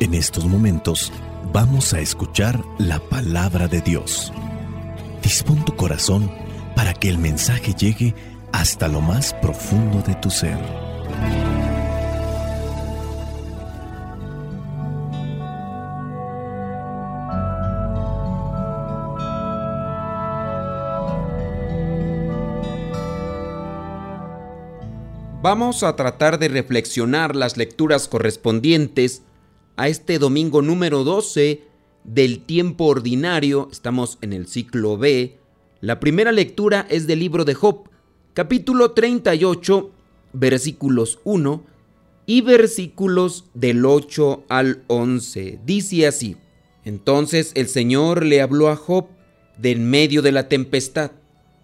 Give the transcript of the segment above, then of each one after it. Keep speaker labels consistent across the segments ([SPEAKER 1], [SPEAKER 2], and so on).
[SPEAKER 1] En estos momentos vamos a escuchar la palabra de Dios. Dispón tu corazón para que el mensaje llegue hasta lo más profundo de tu ser.
[SPEAKER 2] Vamos a tratar de reflexionar las lecturas correspondientes a este domingo número 12 del tiempo ordinario. Estamos en el ciclo B. La primera lectura es del libro de Job, capítulo 38, versículos 1 y versículos del 8 al 11. Dice así, entonces el Señor le habló a Job de en medio de la tempestad,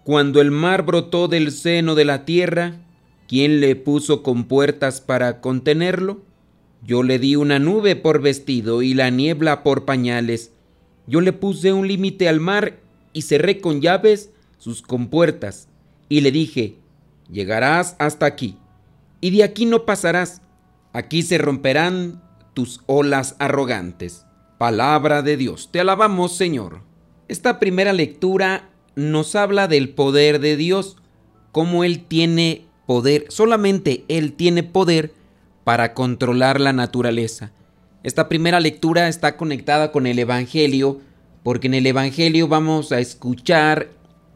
[SPEAKER 2] cuando el mar brotó del seno de la tierra, ¿Quién le puso compuertas para contenerlo? Yo le di una nube por vestido y la niebla por pañales. Yo le puse un límite al mar y cerré con llaves sus compuertas. Y le dije, llegarás hasta aquí, y de aquí no pasarás. Aquí se romperán tus olas arrogantes. Palabra de Dios, te alabamos Señor. Esta primera lectura nos habla del poder de Dios, cómo Él tiene poder, solamente Él tiene poder para controlar la naturaleza. Esta primera lectura está conectada con el Evangelio, porque en el Evangelio vamos a escuchar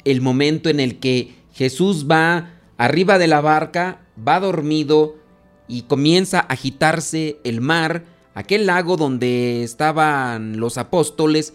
[SPEAKER 2] el momento en el que Jesús va arriba de la barca, va dormido y comienza a agitarse el mar, aquel lago donde estaban los apóstoles,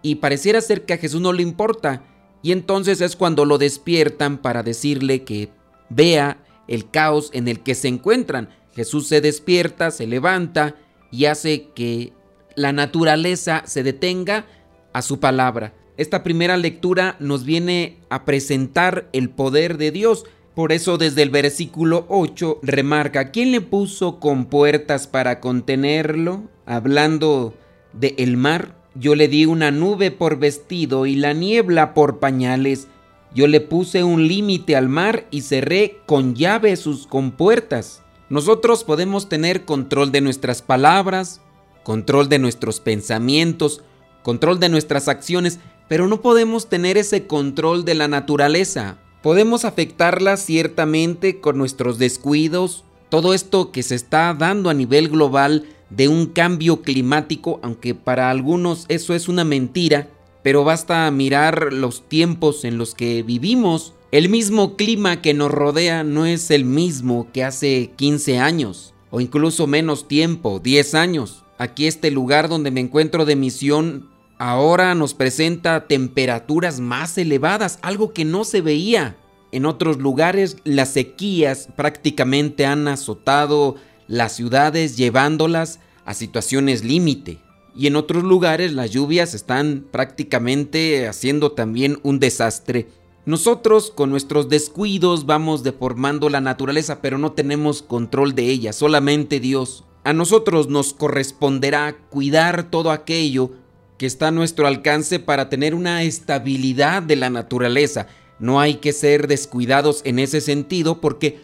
[SPEAKER 2] y pareciera ser que a Jesús no le importa. Y entonces es cuando lo despiertan para decirle que vea el caos en el que se encuentran. Jesús se despierta, se levanta y hace que la naturaleza se detenga a su palabra. Esta primera lectura nos viene a presentar el poder de Dios. Por eso desde el versículo 8 remarca, ¿quién le puso con puertas para contenerlo? Hablando de el mar, yo le di una nube por vestido y la niebla por pañales. Yo le puse un límite al mar y cerré con llave sus compuertas. Nosotros podemos tener control de nuestras palabras, control de nuestros pensamientos, control de nuestras acciones, pero no podemos tener ese control de la naturaleza. Podemos afectarla ciertamente con nuestros descuidos, todo esto que se está dando a nivel global de un cambio climático, aunque para algunos eso es una mentira, pero basta mirar los tiempos en los que vivimos. El mismo clima que nos rodea no es el mismo que hace 15 años o incluso menos tiempo, 10 años. Aquí este lugar donde me encuentro de misión ahora nos presenta temperaturas más elevadas, algo que no se veía. En otros lugares las sequías prácticamente han azotado las ciudades llevándolas a situaciones límite y en otros lugares las lluvias están prácticamente haciendo también un desastre. Nosotros con nuestros descuidos vamos deformando la naturaleza, pero no tenemos control de ella, solamente Dios. A nosotros nos corresponderá cuidar todo aquello que está a nuestro alcance para tener una estabilidad de la naturaleza. No hay que ser descuidados en ese sentido porque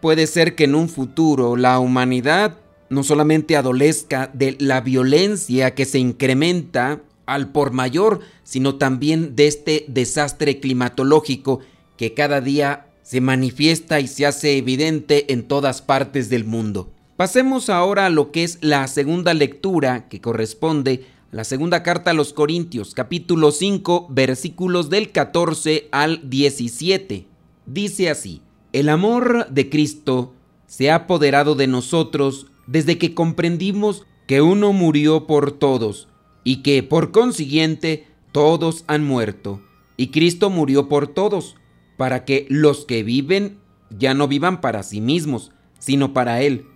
[SPEAKER 2] puede ser que en un futuro la humanidad no solamente adolezca de la violencia que se incrementa al por mayor, sino también de este desastre climatológico que cada día se manifiesta y se hace evidente en todas partes del mundo. Pasemos ahora a lo que es la segunda lectura que corresponde a la segunda carta a los Corintios, capítulo 5, versículos del 14 al 17. Dice así, el amor de Cristo se ha apoderado de nosotros desde que comprendimos que uno murió por todos y que por consiguiente todos han muerto. Y Cristo murió por todos, para que los que viven ya no vivan para sí mismos, sino para Él,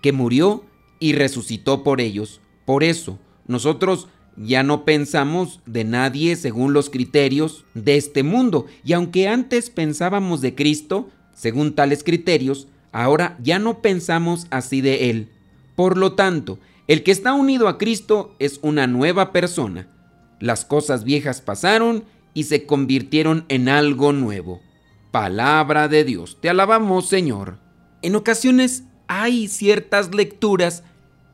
[SPEAKER 2] que murió y resucitó por ellos. Por eso, nosotros ya no pensamos de nadie según los criterios de este mundo, y aunque antes pensábamos de Cristo, según tales criterios, ahora ya no pensamos así de Él. Por lo tanto, el que está unido a Cristo es una nueva persona. Las cosas viejas pasaron y se convirtieron en algo nuevo. Palabra de Dios. Te alabamos, Señor. En ocasiones hay ciertas lecturas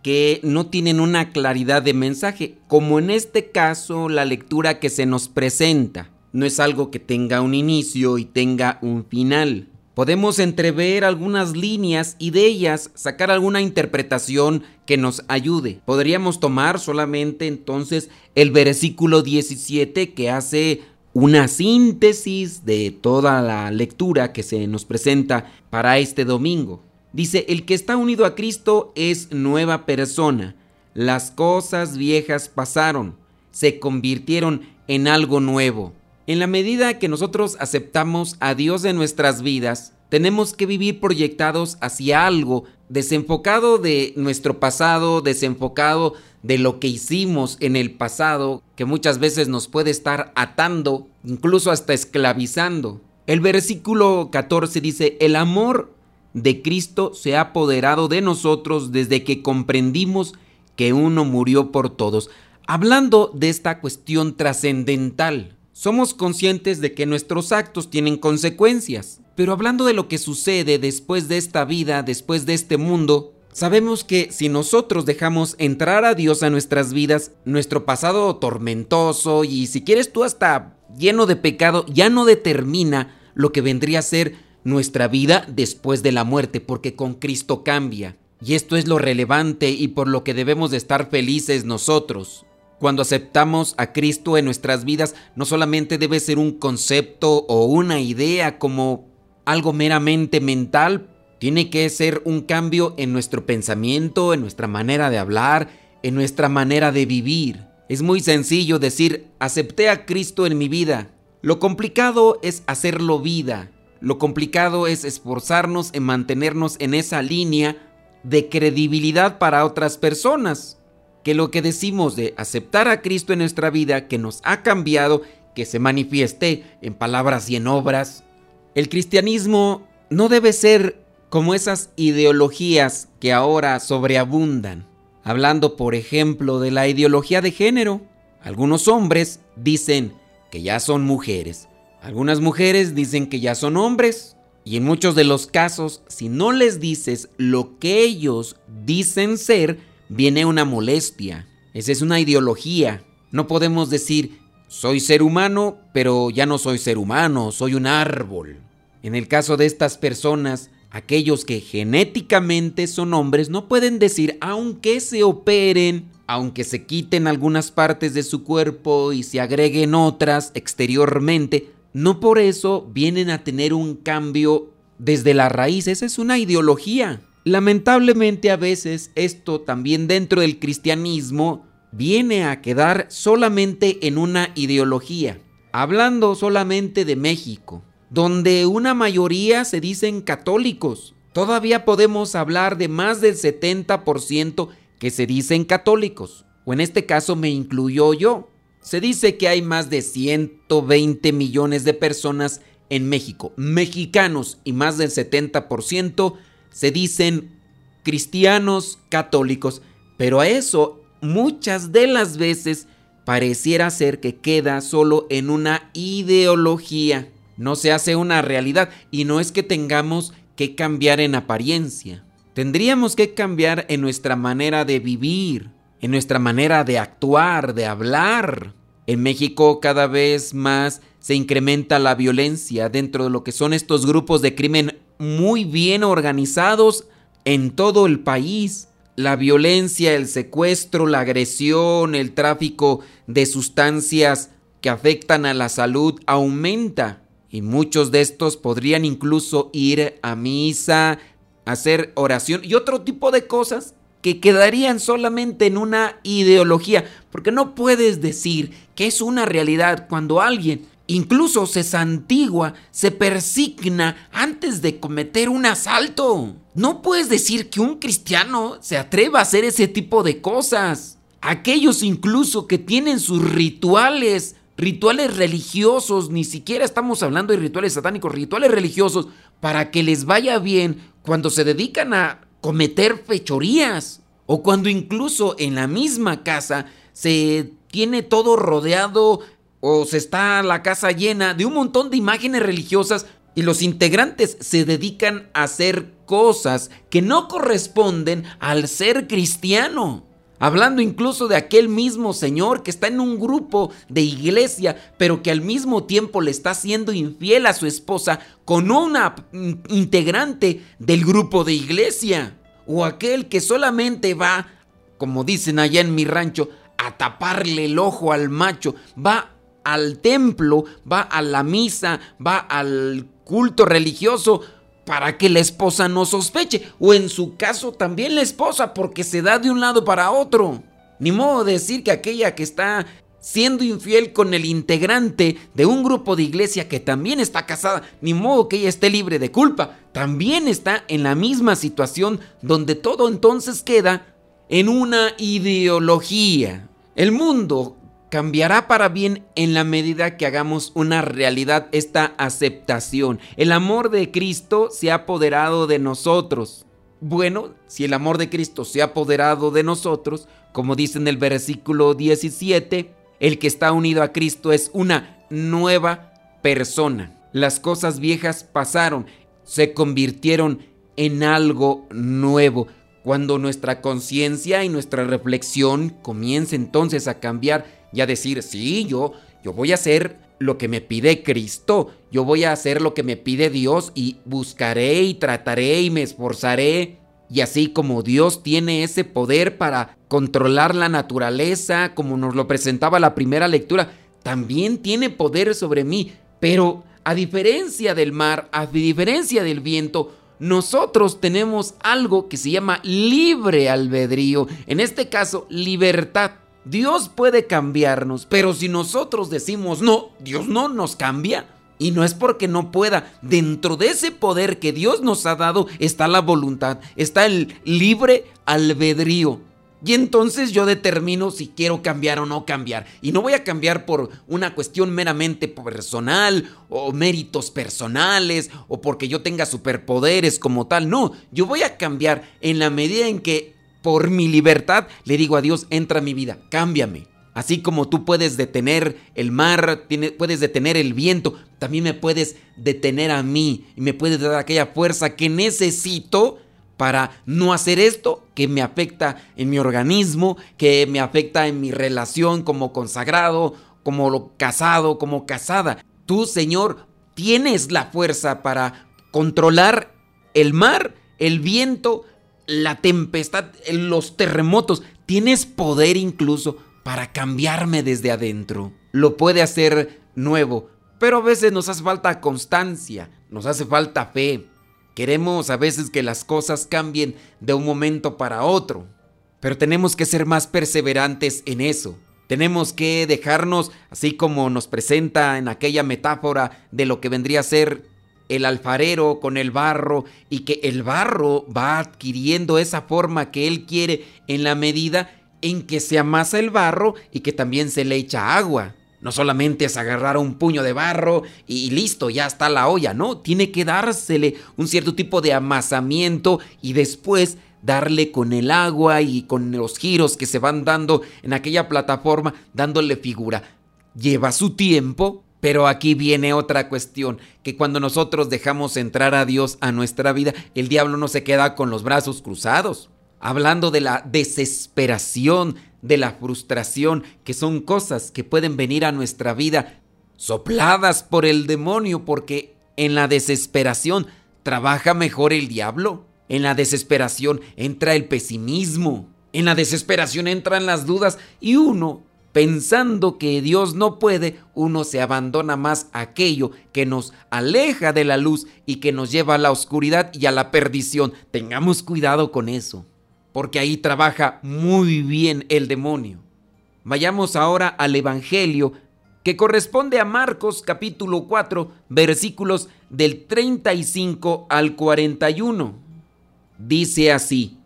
[SPEAKER 2] que no tienen una claridad de mensaje, como en este caso la lectura que se nos presenta. No es algo que tenga un inicio y tenga un final. Podemos entrever algunas líneas y de ellas sacar alguna interpretación que nos ayude. Podríamos tomar solamente entonces el versículo 17 que hace una síntesis de toda la lectura que se nos presenta para este domingo. Dice, el que está unido a Cristo es nueva persona. Las cosas viejas pasaron, se convirtieron en algo nuevo. En la medida que nosotros aceptamos a Dios en nuestras vidas, tenemos que vivir proyectados hacia algo, desenfocado de nuestro pasado, desenfocado de lo que hicimos en el pasado, que muchas veces nos puede estar atando, incluso hasta esclavizando. El versículo 14 dice, el amor de Cristo se ha apoderado de nosotros desde que comprendimos que uno murió por todos. Hablando de esta cuestión trascendental, somos conscientes de que nuestros actos tienen consecuencias, pero hablando de lo que sucede después de esta vida, después de este mundo, sabemos que si nosotros dejamos entrar a Dios a nuestras vidas, nuestro pasado tormentoso y si quieres tú hasta lleno de pecado, ya no determina lo que vendría a ser nuestra vida después de la muerte, porque con Cristo cambia. Y esto es lo relevante y por lo que debemos de estar felices nosotros. Cuando aceptamos a Cristo en nuestras vidas, no solamente debe ser un concepto o una idea como algo meramente mental, tiene que ser un cambio en nuestro pensamiento, en nuestra manera de hablar, en nuestra manera de vivir. Es muy sencillo decir, acepté a Cristo en mi vida. Lo complicado es hacerlo vida. Lo complicado es esforzarnos en mantenernos en esa línea de credibilidad para otras personas que lo que decimos de aceptar a Cristo en nuestra vida, que nos ha cambiado, que se manifieste en palabras y en obras. El cristianismo no debe ser como esas ideologías que ahora sobreabundan. Hablando, por ejemplo, de la ideología de género. Algunos hombres dicen que ya son mujeres. Algunas mujeres dicen que ya son hombres. Y en muchos de los casos, si no les dices lo que ellos dicen ser, viene una molestia. Esa es una ideología. No podemos decir, soy ser humano, pero ya no soy ser humano, soy un árbol. En el caso de estas personas, aquellos que genéticamente son hombres no pueden decir, aunque se operen, aunque se quiten algunas partes de su cuerpo y se agreguen otras exteriormente, no por eso vienen a tener un cambio desde la raíz. Esa es una ideología. Lamentablemente a veces esto también dentro del cristianismo viene a quedar solamente en una ideología, hablando solamente de México, donde una mayoría se dicen católicos. Todavía podemos hablar de más del 70% que se dicen católicos, o en este caso me incluyo yo. Se dice que hay más de 120 millones de personas en México, mexicanos, y más del 70% se dicen cristianos católicos, pero a eso muchas de las veces pareciera ser que queda solo en una ideología, no se hace una realidad y no es que tengamos que cambiar en apariencia, tendríamos que cambiar en nuestra manera de vivir, en nuestra manera de actuar, de hablar. En México cada vez más se incrementa la violencia dentro de lo que son estos grupos de crimen muy bien organizados en todo el país. La violencia, el secuestro, la agresión, el tráfico de sustancias que afectan a la salud aumenta y muchos de estos podrían incluso ir a misa, hacer oración y otro tipo de cosas que quedarían solamente en una ideología, porque no puedes decir que es una realidad cuando alguien Incluso se santigua, se persigna antes de cometer un asalto. No puedes decir que un cristiano se atreva a hacer ese tipo de cosas. Aquellos incluso que tienen sus rituales, rituales religiosos, ni siquiera estamos hablando de rituales satánicos, rituales religiosos, para que les vaya bien cuando se dedican a cometer fechorías. O cuando incluso en la misma casa se tiene todo rodeado o se está la casa llena de un montón de imágenes religiosas y los integrantes se dedican a hacer cosas que no corresponden al ser cristiano. Hablando incluso de aquel mismo Señor que está en un grupo de iglesia, pero que al mismo tiempo le está siendo infiel a su esposa con una integrante del grupo de iglesia. O aquel que solamente va, como dicen allá en mi rancho, a taparle el ojo al macho, va al templo, va a la misa, va al culto religioso para que la esposa no sospeche, o en su caso también la esposa, porque se da de un lado para otro. Ni modo de decir que aquella que está siendo infiel con el integrante de un grupo de iglesia que también está casada, ni modo que ella esté libre de culpa, también está en la misma situación donde todo entonces queda en una ideología. El mundo cambiará para bien en la medida que hagamos una realidad esta aceptación. El amor de Cristo se ha apoderado de nosotros. Bueno, si el amor de Cristo se ha apoderado de nosotros, como dice en el versículo 17, el que está unido a Cristo es una nueva persona. Las cosas viejas pasaron, se convirtieron en algo nuevo. Cuando nuestra conciencia y nuestra reflexión comience entonces a cambiar, y a decir, sí, yo, yo voy a hacer lo que me pide Cristo, yo voy a hacer lo que me pide Dios y buscaré y trataré y me esforzaré. Y así como Dios tiene ese poder para controlar la naturaleza, como nos lo presentaba la primera lectura, también tiene poder sobre mí. Pero a diferencia del mar, a diferencia del viento, nosotros tenemos algo que se llama libre albedrío, en este caso libertad. Dios puede cambiarnos, pero si nosotros decimos no, Dios no nos cambia. Y no es porque no pueda. Dentro de ese poder que Dios nos ha dado está la voluntad, está el libre albedrío. Y entonces yo determino si quiero cambiar o no cambiar. Y no voy a cambiar por una cuestión meramente personal o méritos personales o porque yo tenga superpoderes como tal. No, yo voy a cambiar en la medida en que por mi libertad, le digo a Dios, entra a mi vida, cámbiame. Así como tú puedes detener el mar, puedes detener el viento, también me puedes detener a mí y me puedes dar aquella fuerza que necesito para no hacer esto que me afecta en mi organismo, que me afecta en mi relación como consagrado, como casado, como casada. Tú, Señor, tienes la fuerza para controlar el mar, el viento, la tempestad, los terremotos. Tienes poder incluso para cambiarme desde adentro. Lo puede hacer nuevo, pero a veces nos hace falta constancia, nos hace falta fe. Queremos a veces que las cosas cambien de un momento para otro, pero tenemos que ser más perseverantes en eso. Tenemos que dejarnos, así como nos presenta en aquella metáfora de lo que vendría a ser el alfarero con el barro y que el barro va adquiriendo esa forma que él quiere en la medida en que se amasa el barro y que también se le echa agua. No solamente es agarrar un puño de barro y listo, ya está la olla, no, tiene que dársele un cierto tipo de amasamiento y después darle con el agua y con los giros que se van dando en aquella plataforma, dándole figura. Lleva su tiempo, pero aquí viene otra cuestión, que cuando nosotros dejamos entrar a Dios a nuestra vida, el diablo no se queda con los brazos cruzados. Hablando de la desesperación, de la frustración, que son cosas que pueden venir a nuestra vida sopladas por el demonio, porque en la desesperación trabaja mejor el diablo. En la desesperación entra el pesimismo. En la desesperación entran las dudas y uno pensando que Dios no puede, uno se abandona más a aquello que nos aleja de la luz y que nos lleva a la oscuridad y a la perdición. Tengamos cuidado con eso, porque ahí trabaja muy bien el demonio. Vayamos ahora al Evangelio que corresponde a Marcos capítulo 4 versículos del 35 al 41. Dice así,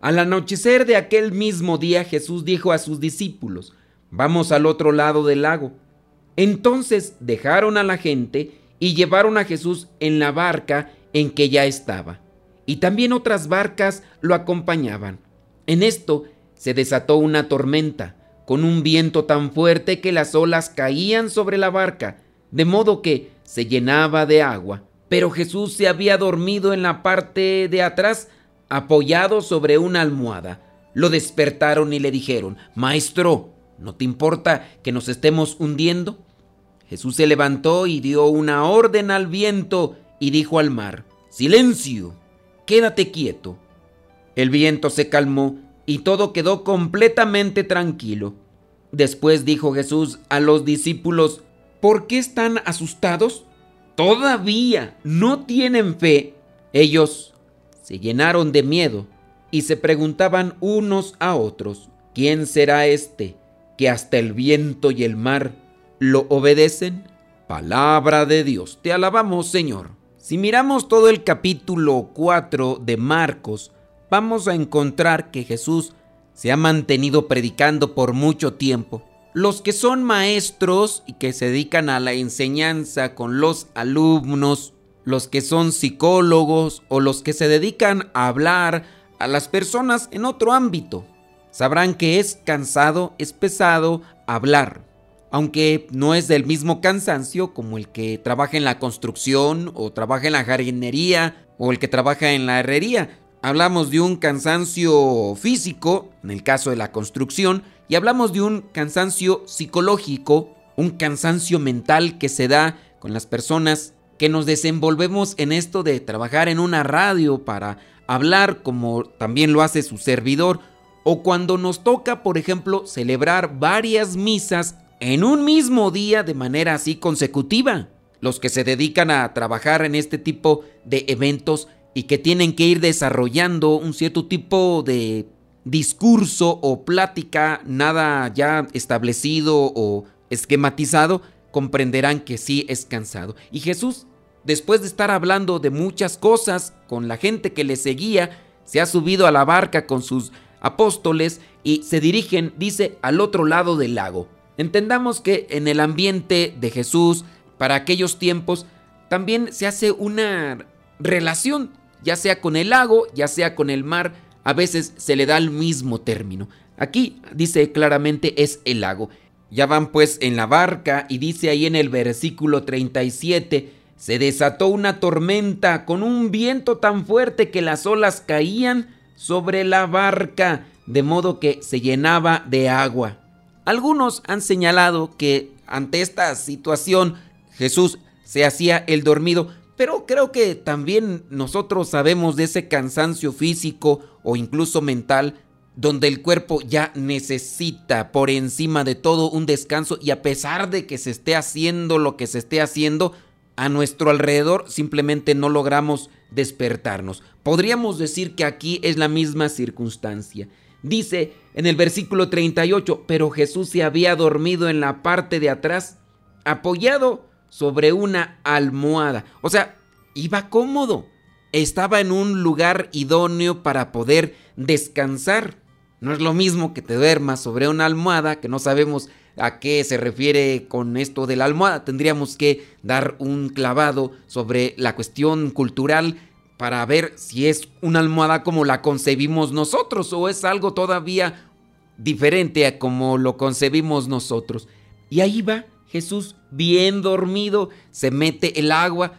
[SPEAKER 2] al anochecer de aquel mismo día Jesús dijo a sus discípulos, Vamos al otro lado del lago. Entonces dejaron a la gente y llevaron a Jesús en la barca en que ya estaba. Y también otras barcas lo acompañaban. En esto se desató una tormenta, con un viento tan fuerte que las olas caían sobre la barca, de modo que se llenaba de agua. pero Jesús se había dormido en la parte de atrás, apoyado sobre una almohada. Lo despertaron y le dijeron, Maestro, ¿no te importa que nos estemos hundiendo? Jesús se levantó y dio una orden al viento y dijo al mar, Silencio, quédate quieto. El viento se calmó y todo quedó completamente tranquilo. Después dijo Jesús a los discípulos, ¿por qué están asustados? Todavía no tienen fe. Ellos se llenaron de miedo y se preguntaban unos a otros, ¿quién será este que hasta el viento y el mar lo obedecen? Palabra de Dios, te alabamos Señor. Si miramos todo el capítulo 4 de Marcos, vamos a encontrar que Jesús se ha mantenido predicando por mucho tiempo. Los que son maestros y que se dedican a la enseñanza con los alumnos, los que son psicólogos o los que se dedican a hablar a las personas en otro ámbito, sabrán que es cansado, es pesado hablar, aunque no es del mismo cansancio como el que trabaja en la construcción o trabaja en la jardinería o el que trabaja en la herrería, Hablamos de un cansancio físico, en el caso de la construcción, y hablamos de un cansancio psicológico, un cansancio mental que se da con las personas que nos desenvolvemos en esto de trabajar en una radio para hablar como también lo hace su servidor, o cuando nos toca, por ejemplo, celebrar varias misas en un mismo día de manera así consecutiva. Los que se dedican a trabajar en este tipo de eventos y que tienen que ir desarrollando un cierto tipo de discurso o plática, nada ya establecido o esquematizado, comprenderán que sí es cansado. Y Jesús, después de estar hablando de muchas cosas con la gente que le seguía, se ha subido a la barca con sus apóstoles y se dirigen, dice, al otro lado del lago. Entendamos que en el ambiente de Jesús, para aquellos tiempos, también se hace una relación ya sea con el lago, ya sea con el mar, a veces se le da el mismo término. Aquí dice claramente es el lago. Ya van pues en la barca y dice ahí en el versículo 37, se desató una tormenta con un viento tan fuerte que las olas caían sobre la barca, de modo que se llenaba de agua. Algunos han señalado que ante esta situación Jesús se hacía el dormido, pero creo que también nosotros sabemos de ese cansancio físico o incluso mental donde el cuerpo ya necesita por encima de todo un descanso y a pesar de que se esté haciendo lo que se esté haciendo, a nuestro alrededor simplemente no logramos despertarnos. Podríamos decir que aquí es la misma circunstancia. Dice en el versículo 38, pero Jesús se había dormido en la parte de atrás, apoyado sobre una almohada. O sea, iba cómodo. Estaba en un lugar idóneo para poder descansar. No es lo mismo que te duermas sobre una almohada, que no sabemos a qué se refiere con esto de la almohada. Tendríamos que dar un clavado sobre la cuestión cultural para ver si es una almohada como la concebimos nosotros o es algo todavía diferente a como lo concebimos nosotros. Y ahí va Jesús bien dormido, se mete el agua,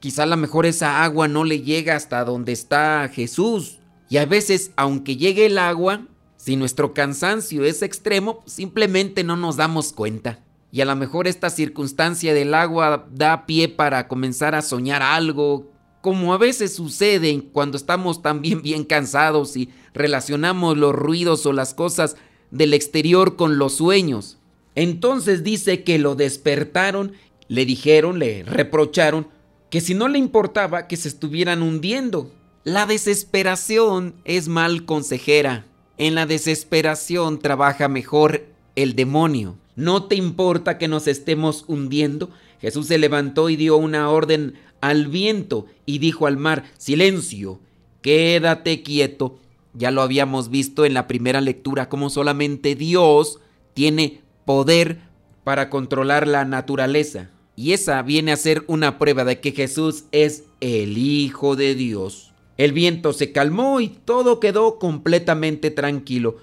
[SPEAKER 2] quizá a lo mejor esa agua no le llega hasta donde está Jesús. Y a veces, aunque llegue el agua, si nuestro cansancio es extremo, simplemente no nos damos cuenta. Y a lo mejor esta circunstancia del agua da pie para comenzar a soñar algo, como a veces sucede cuando estamos también bien cansados y relacionamos los ruidos o las cosas del exterior con los sueños. Entonces dice que lo despertaron, le dijeron, le reprocharon que si no le importaba que se estuvieran hundiendo. La desesperación es mal consejera. En la desesperación trabaja mejor el demonio. ¿No te importa que nos estemos hundiendo? Jesús se levantó y dio una orden al viento y dijo al mar, silencio, quédate quieto. Ya lo habíamos visto en la primera lectura, como solamente Dios tiene poder para controlar la naturaleza. Y esa viene a ser una prueba de que Jesús es el Hijo de Dios. El viento se calmó y todo quedó completamente tranquilo.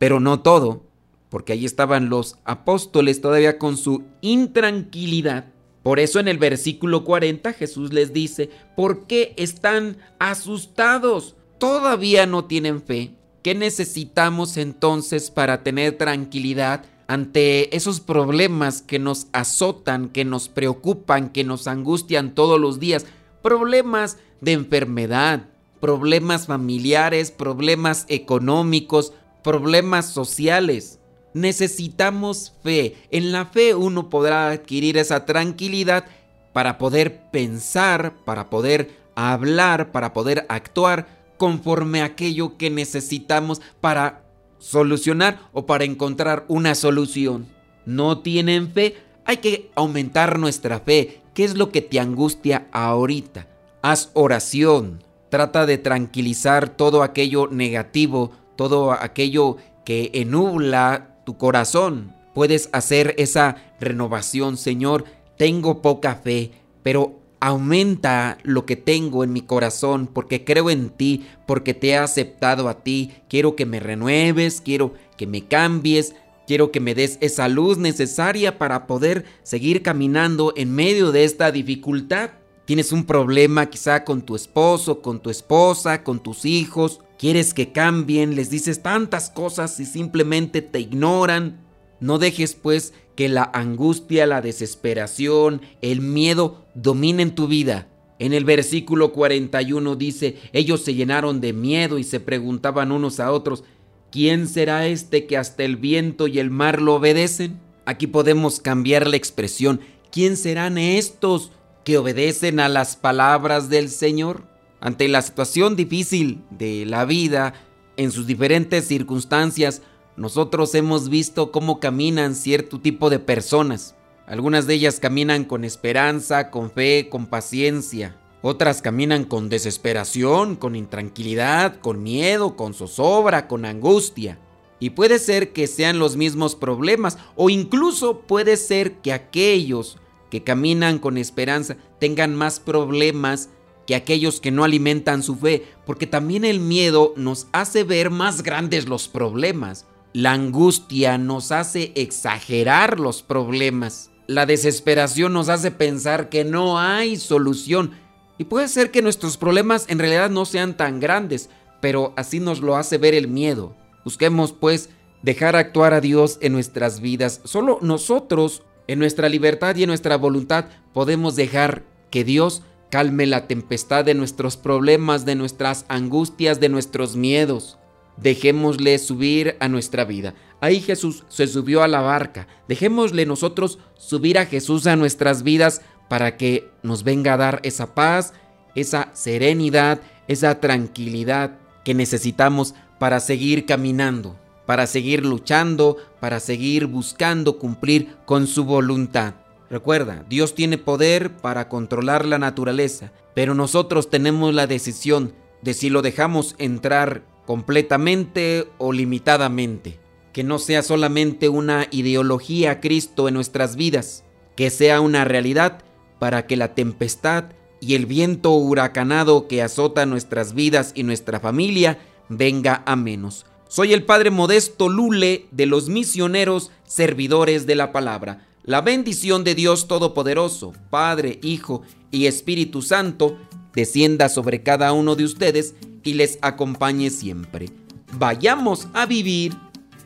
[SPEAKER 2] Pero no todo, porque ahí estaban los apóstoles todavía con su intranquilidad. Por eso en el versículo 40 Jesús les dice, ¿por qué están asustados? ¿Todavía no tienen fe? ¿Qué necesitamos entonces para tener tranquilidad ante esos problemas que nos azotan, que nos preocupan, que nos angustian todos los días? Problemas de enfermedad, problemas familiares, problemas económicos, problemas sociales. Necesitamos fe. En la fe uno podrá adquirir esa tranquilidad para poder pensar, para poder hablar, para poder actuar conforme a aquello que necesitamos para solucionar o para encontrar una solución. ¿No tienen fe? Hay que aumentar nuestra fe. ¿Qué es lo que te angustia ahorita? Haz oración. Trata de tranquilizar todo aquello negativo, todo aquello que enubla tu corazón. Puedes hacer esa renovación, Señor. Tengo poca fe, pero aumenta lo que tengo en mi corazón porque creo en ti, porque te he aceptado a ti. Quiero que me renueves, quiero que me cambies, quiero que me des esa luz necesaria para poder seguir caminando en medio de esta dificultad. Tienes un problema quizá con tu esposo, con tu esposa, con tus hijos, quieres que cambien, les dices tantas cosas y simplemente te ignoran. No dejes pues que la angustia, la desesperación, el miedo dominen tu vida. En el versículo 41 dice, ellos se llenaron de miedo y se preguntaban unos a otros, ¿quién será este que hasta el viento y el mar lo obedecen? Aquí podemos cambiar la expresión, ¿quién serán estos obedecen a las palabras del Señor? Ante la situación difícil de la vida, en sus diferentes circunstancias, nosotros hemos visto cómo caminan cierto tipo de personas. Algunas de ellas caminan con esperanza, con fe, con paciencia. Otras caminan con desesperación, con intranquilidad, con miedo, con zozobra, con angustia. Y puede ser que sean los mismos problemas o incluso puede ser que aquellos que caminan con esperanza tengan más problemas que aquellos que no alimentan su fe, porque también el miedo nos hace ver más grandes los problemas. La angustia nos hace exagerar los problemas. La desesperación nos hace pensar que no hay solución. Y puede ser que nuestros problemas en realidad no sean tan grandes, pero así nos lo hace ver el miedo. Busquemos pues dejar actuar a Dios en nuestras vidas. Solo nosotros, en nuestra libertad y en nuestra voluntad, podemos dejar que Dios calme la tempestad de nuestros problemas, de nuestras angustias, de nuestros miedos. Dejémosle subir a nuestra vida. Ahí Jesús se subió a la barca. Dejémosle nosotros subir a Jesús a nuestras vidas para que nos venga a dar esa paz, esa serenidad, esa tranquilidad que necesitamos para seguir caminando, para seguir luchando, para seguir buscando cumplir con su voluntad. Recuerda, Dios tiene poder para controlar la naturaleza, pero nosotros tenemos la decisión de si lo dejamos entrar completamente o limitadamente. Que no sea solamente una ideología Cristo en nuestras vidas, que sea una realidad para que la tempestad y el viento huracanado que azota nuestras vidas y nuestra familia venga a menos. Soy el Padre Modesto Lule de los misioneros servidores de la palabra. La bendición de Dios Todopoderoso, Padre, Hijo y Espíritu Santo, descienda sobre cada uno de ustedes y les acompañe siempre. Vayamos a vivir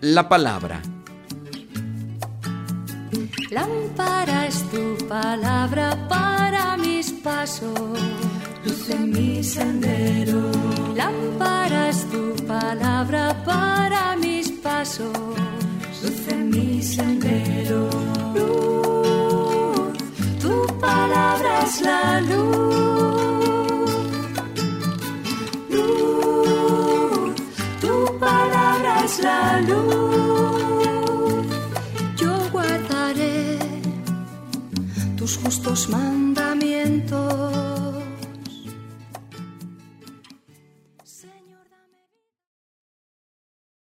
[SPEAKER 2] la palabra.
[SPEAKER 3] Lámpara es tu palabra para mis pasos, luz en mi sendero. Lámpara es tu palabra para mis pasos, luz en mi sendero palabra es la luz. Luz, tu palabra es la luz. Yo guardaré tus justos mandamientos